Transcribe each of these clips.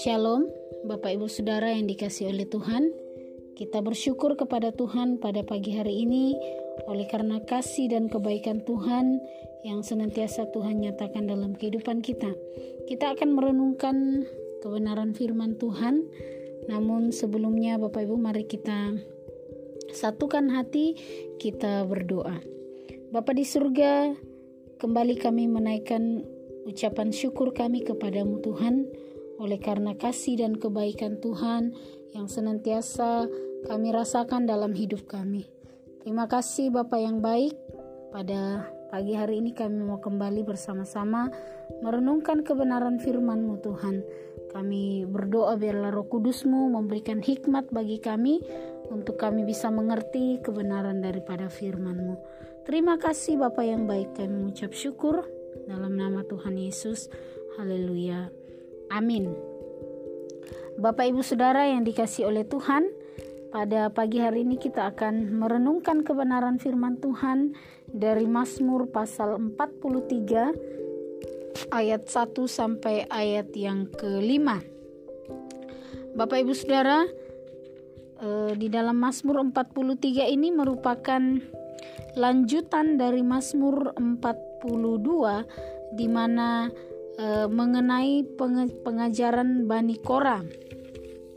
Shalom, Bapak Ibu Saudara yang dikasih oleh Tuhan. Kita bersyukur kepada Tuhan pada pagi hari ini oleh karena kasih dan kebaikan Tuhan yang senantiasa Tuhan nyatakan dalam kehidupan kita. Kita akan merenungkan kebenaran firman Tuhan. Namun sebelumnya Bapak Ibu mari kita satukan hati, kita berdoa. Bapa di surga, kembali kami menaikkan ucapan syukur kami kepadamu Tuhan oleh karena kasih dan kebaikan Tuhan yang senantiasa kami rasakan dalam hidup kami. Terima kasih Bapak yang baik. Pada pagi hari ini kami mau kembali bersama-sama merenungkan kebenaran firman-Mu Tuhan. Kami berdoa biarlah roh kudus-Mu memberikan hikmat bagi kami untuk kami bisa mengerti kebenaran daripada firman-Mu. Terima kasih Bapak yang baik kami mengucap syukur dalam nama Tuhan Yesus. Haleluya. Amin. Bapak Ibu Saudara yang dikasih oleh Tuhan, pada pagi hari ini kita akan merenungkan kebenaran firman Tuhan dari Mazmur pasal 43 ayat 1 sampai ayat yang kelima. Bapak Ibu Saudara, eh, di dalam Mazmur 43 ini merupakan lanjutan dari Mazmur 42 di mana e, mengenai pengajaran Bani Kora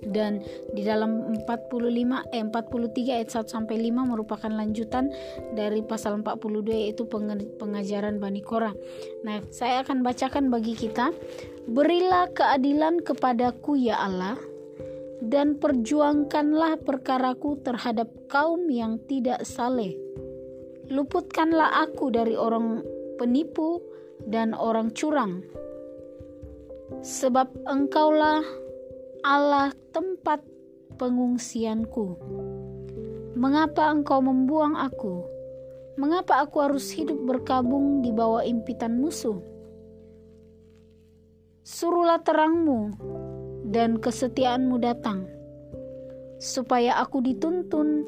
dan di dalam 45 eh 43 ayat 1 sampai 5 merupakan lanjutan dari pasal 42 yaitu pengajaran Bani Kora. Nah, saya akan bacakan bagi kita, "Berilah keadilan kepadaku ya Allah, dan perjuangkanlah perkaraku terhadap kaum yang tidak saleh. Luputkanlah aku dari orang penipu dan orang curang." sebab engkaulah Allah tempat pengungsianku. Mengapa engkau membuang aku? Mengapa aku harus hidup berkabung di bawah impitan musuh? Suruhlah terangmu dan kesetiaanmu datang, supaya aku dituntun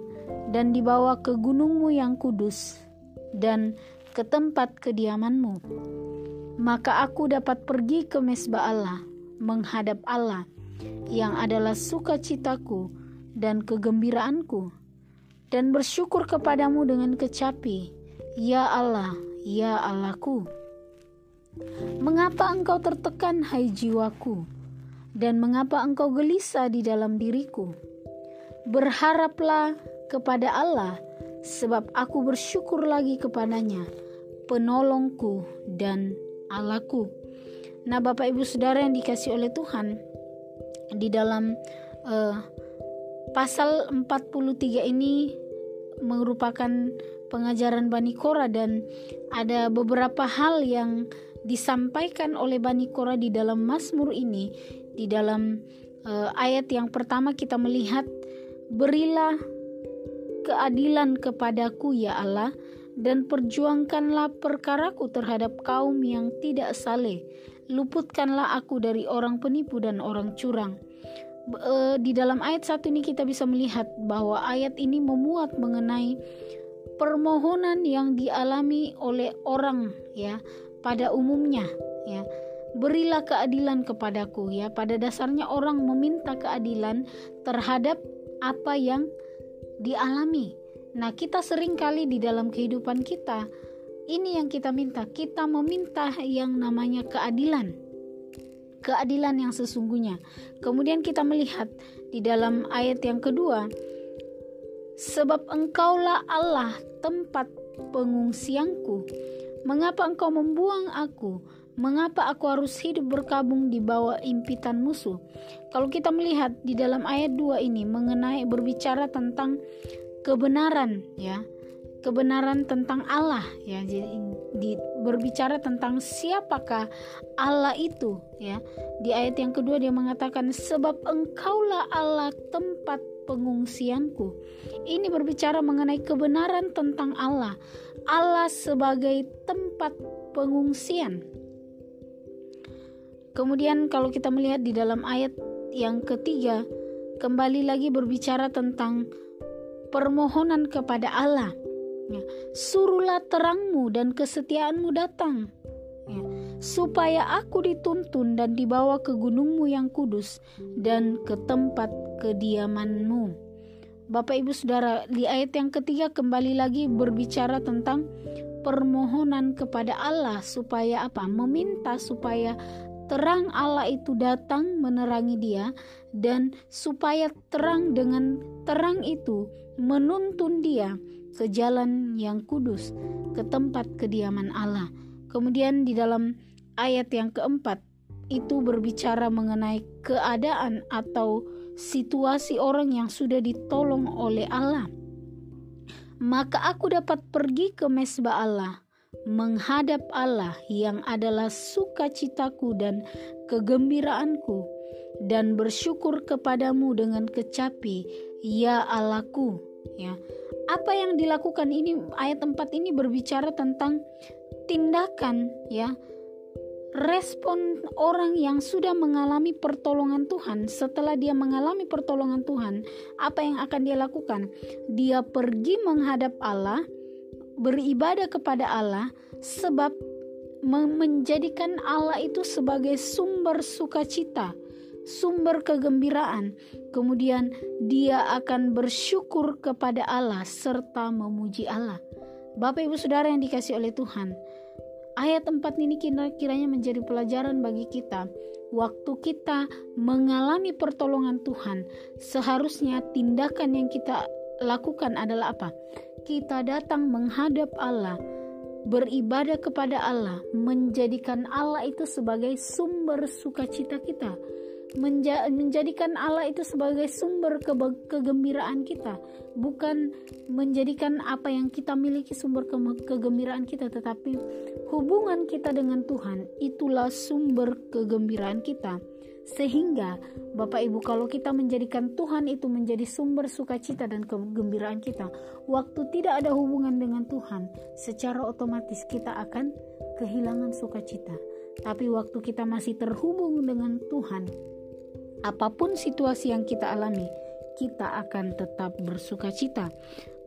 dan dibawa ke gunungmu yang kudus dan ke tempat kediamanmu maka aku dapat pergi ke mesbah Allah, menghadap Allah, yang adalah sukacitaku dan kegembiraanku, dan bersyukur kepadamu dengan kecapi, Ya Allah, Ya Allahku. Mengapa engkau tertekan, hai jiwaku, dan mengapa engkau gelisah di dalam diriku? Berharaplah kepada Allah, sebab aku bersyukur lagi kepadanya, penolongku dan Allahku. Nah, Bapak Ibu Saudara yang dikasih oleh Tuhan, di dalam uh, pasal 43 ini merupakan pengajaran Bani Kora dan ada beberapa hal yang disampaikan oleh Bani Kora di dalam Mazmur ini. Di dalam uh, ayat yang pertama kita melihat berilah keadilan kepadaku ya Allah dan perjuangkanlah perkaraku terhadap kaum yang tidak saleh. Luputkanlah aku dari orang penipu dan orang curang. E, di dalam ayat satu ini kita bisa melihat bahwa ayat ini memuat mengenai permohonan yang dialami oleh orang ya pada umumnya ya berilah keadilan kepadaku ya pada dasarnya orang meminta keadilan terhadap apa yang dialami Nah, kita sering kali di dalam kehidupan kita, ini yang kita minta. Kita meminta yang namanya keadilan. Keadilan yang sesungguhnya. Kemudian kita melihat di dalam ayat yang kedua, sebab engkaulah Allah tempat pengungsianku. Mengapa engkau membuang aku? Mengapa aku harus hidup berkabung di bawah impitan musuh? Kalau kita melihat di dalam ayat 2 ini mengenai berbicara tentang kebenaran ya. Kebenaran tentang Allah ya. Jadi di, berbicara tentang siapakah Allah itu ya. Di ayat yang kedua dia mengatakan sebab engkaulah Allah tempat pengungsianku. Ini berbicara mengenai kebenaran tentang Allah. Allah sebagai tempat pengungsian kemudian kalau kita melihat di dalam ayat yang ketiga kembali lagi berbicara tentang permohonan kepada Allah. Ya, suruhlah terangmu dan kesetiaanmu datang, ya, supaya aku dituntun dan dibawa ke gunungmu yang kudus dan ke tempat kediamanmu. Bapak Ibu Saudara, di ayat yang ketiga kembali lagi berbicara tentang permohonan kepada Allah supaya apa? Meminta supaya terang Allah itu datang menerangi dia dan supaya terang dengan terang itu menuntun dia ke jalan yang kudus, ke tempat kediaman Allah. Kemudian di dalam ayat yang keempat itu berbicara mengenai keadaan atau situasi orang yang sudah ditolong oleh Allah. Maka aku dapat pergi ke mesbah Allah, menghadap Allah yang adalah sukacitaku dan kegembiraanku, dan bersyukur kepadamu dengan kecapi, ya Allahku. Ya, apa yang dilakukan ini ayat 4 ini berbicara tentang tindakan ya respon orang yang sudah mengalami pertolongan Tuhan setelah dia mengalami pertolongan Tuhan apa yang akan dia lakukan dia pergi menghadap Allah beribadah kepada Allah sebab menjadikan Allah itu sebagai sumber sukacita sumber kegembiraan kemudian dia akan bersyukur kepada Allah serta memuji Allah Bapak Ibu Saudara yang dikasih oleh Tuhan Ayat 4 ini kira-kiranya menjadi pelajaran bagi kita. Waktu kita mengalami pertolongan Tuhan, seharusnya tindakan yang kita lakukan adalah apa? Kita datang menghadap Allah, beribadah kepada Allah, menjadikan Allah itu sebagai sumber sukacita kita menja menjadikan Allah itu sebagai sumber ke kegembiraan kita, bukan menjadikan apa yang kita miliki sumber ke kegembiraan kita, tetapi hubungan kita dengan Tuhan itulah sumber kegembiraan kita. Sehingga Bapak Ibu kalau kita menjadikan Tuhan itu menjadi sumber sukacita dan kegembiraan kita, waktu tidak ada hubungan dengan Tuhan, secara otomatis kita akan kehilangan sukacita. Tapi waktu kita masih terhubung dengan Tuhan, apa pun situasi yang kita alami, kita akan tetap bersuka cita.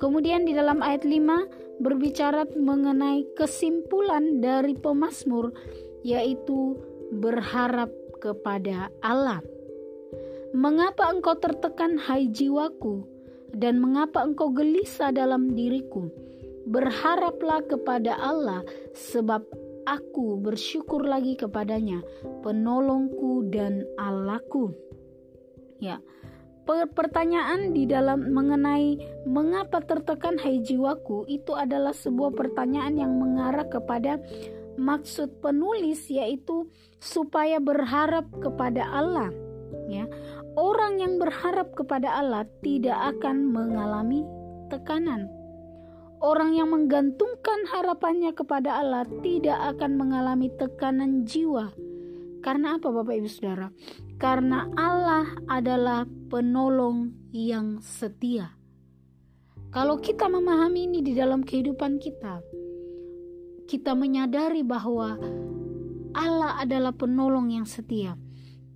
Kemudian di dalam ayat 5 berbicara mengenai kesimpulan dari pemazmur yaitu berharap kepada Allah. Mengapa engkau tertekan hai jiwaku dan mengapa engkau gelisah dalam diriku? Berharaplah kepada Allah sebab aku bersyukur lagi kepadanya, penolongku dan Allahku. Ya. Pertanyaan di dalam mengenai mengapa tertekan hai jiwaku itu adalah sebuah pertanyaan yang mengarah kepada maksud penulis yaitu supaya berharap kepada Allah ya. Orang yang berharap kepada Allah tidak akan mengalami tekanan. Orang yang menggantungkan harapannya kepada Allah tidak akan mengalami tekanan jiwa. Karena apa Bapak Ibu Saudara? Karena Allah adalah penolong yang setia. Kalau kita memahami ini di dalam kehidupan kita, kita menyadari bahwa Allah adalah penolong yang setia.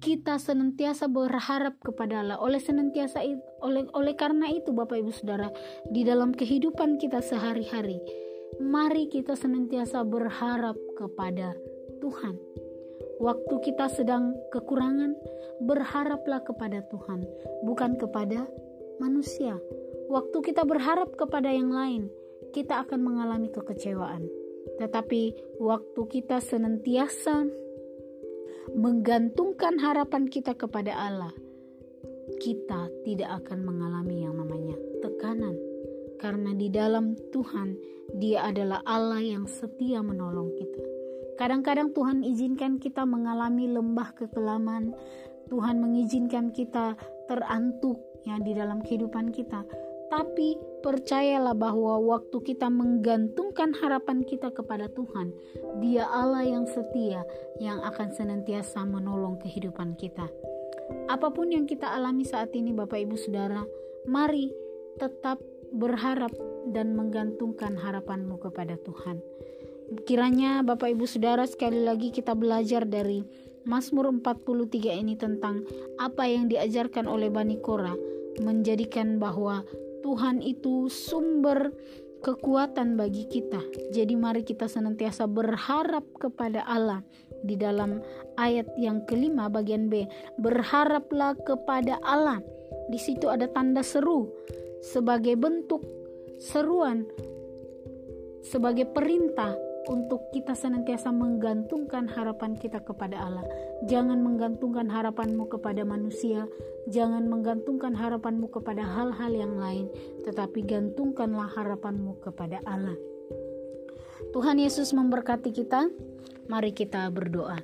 Kita senantiasa berharap kepada Allah. Oleh senantiasa oleh oleh karena itu Bapak Ibu Saudara, di dalam kehidupan kita sehari-hari, mari kita senantiasa berharap kepada Tuhan Waktu kita sedang kekurangan, berharaplah kepada Tuhan, bukan kepada manusia. Waktu kita berharap kepada yang lain, kita akan mengalami kekecewaan. Tetapi waktu kita senantiasa menggantungkan harapan kita kepada Allah, kita tidak akan mengalami yang namanya tekanan. Karena di dalam Tuhan, Dia adalah Allah yang setia menolong kita. Kadang-kadang Tuhan izinkan kita mengalami lembah kekelaman. Tuhan mengizinkan kita terantuk ya di dalam kehidupan kita. Tapi percayalah bahwa waktu kita menggantungkan harapan kita kepada Tuhan, Dia Allah yang setia yang akan senantiasa menolong kehidupan kita. Apa pun yang kita alami saat ini Bapak Ibu Saudara, mari tetap berharap dan menggantungkan harapanmu kepada Tuhan. Kiranya Bapak Ibu Saudara sekali lagi kita belajar dari Mazmur 43 ini tentang apa yang diajarkan oleh Bani Korah menjadikan bahwa Tuhan itu sumber kekuatan bagi kita. Jadi mari kita senantiasa berharap kepada Allah. Di dalam ayat yang kelima bagian B, berharaplah kepada Allah. Di situ ada tanda seru sebagai bentuk seruan sebagai perintah untuk kita senantiasa menggantungkan harapan kita kepada Allah. Jangan menggantungkan harapanmu kepada manusia, jangan menggantungkan harapanmu kepada hal-hal yang lain, tetapi gantungkanlah harapanmu kepada Allah. Tuhan Yesus memberkati kita. Mari kita berdoa.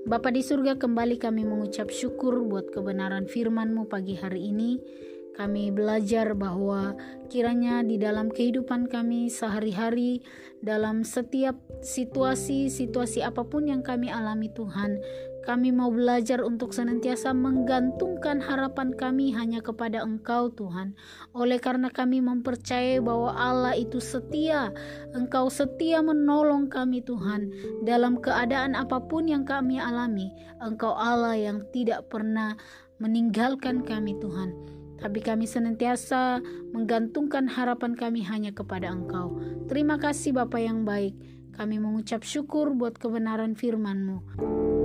Bapa di surga kembali kami mengucap syukur buat kebenaran firman-Mu pagi hari ini. Kami belajar bahwa kiranya di dalam kehidupan kami sehari-hari, dalam setiap situasi-situasi apa pun yang kami alami, Tuhan, kami mau belajar untuk senantiasa menggantungkan harapan kami hanya kepada Engkau, Tuhan. Oleh karena kami mempercayai bahwa Allah itu setia, Engkau setia menolong kami, Tuhan, dalam keadaan apa pun yang kami alami. Engkau Allah yang tidak pernah meninggalkan kami, Tuhan tapi kami senantiasa menggantungkan harapan kami hanya kepada Engkau. Terima kasih Bapa yang baik. Kami mengucap syukur buat kebenaran firman-Mu.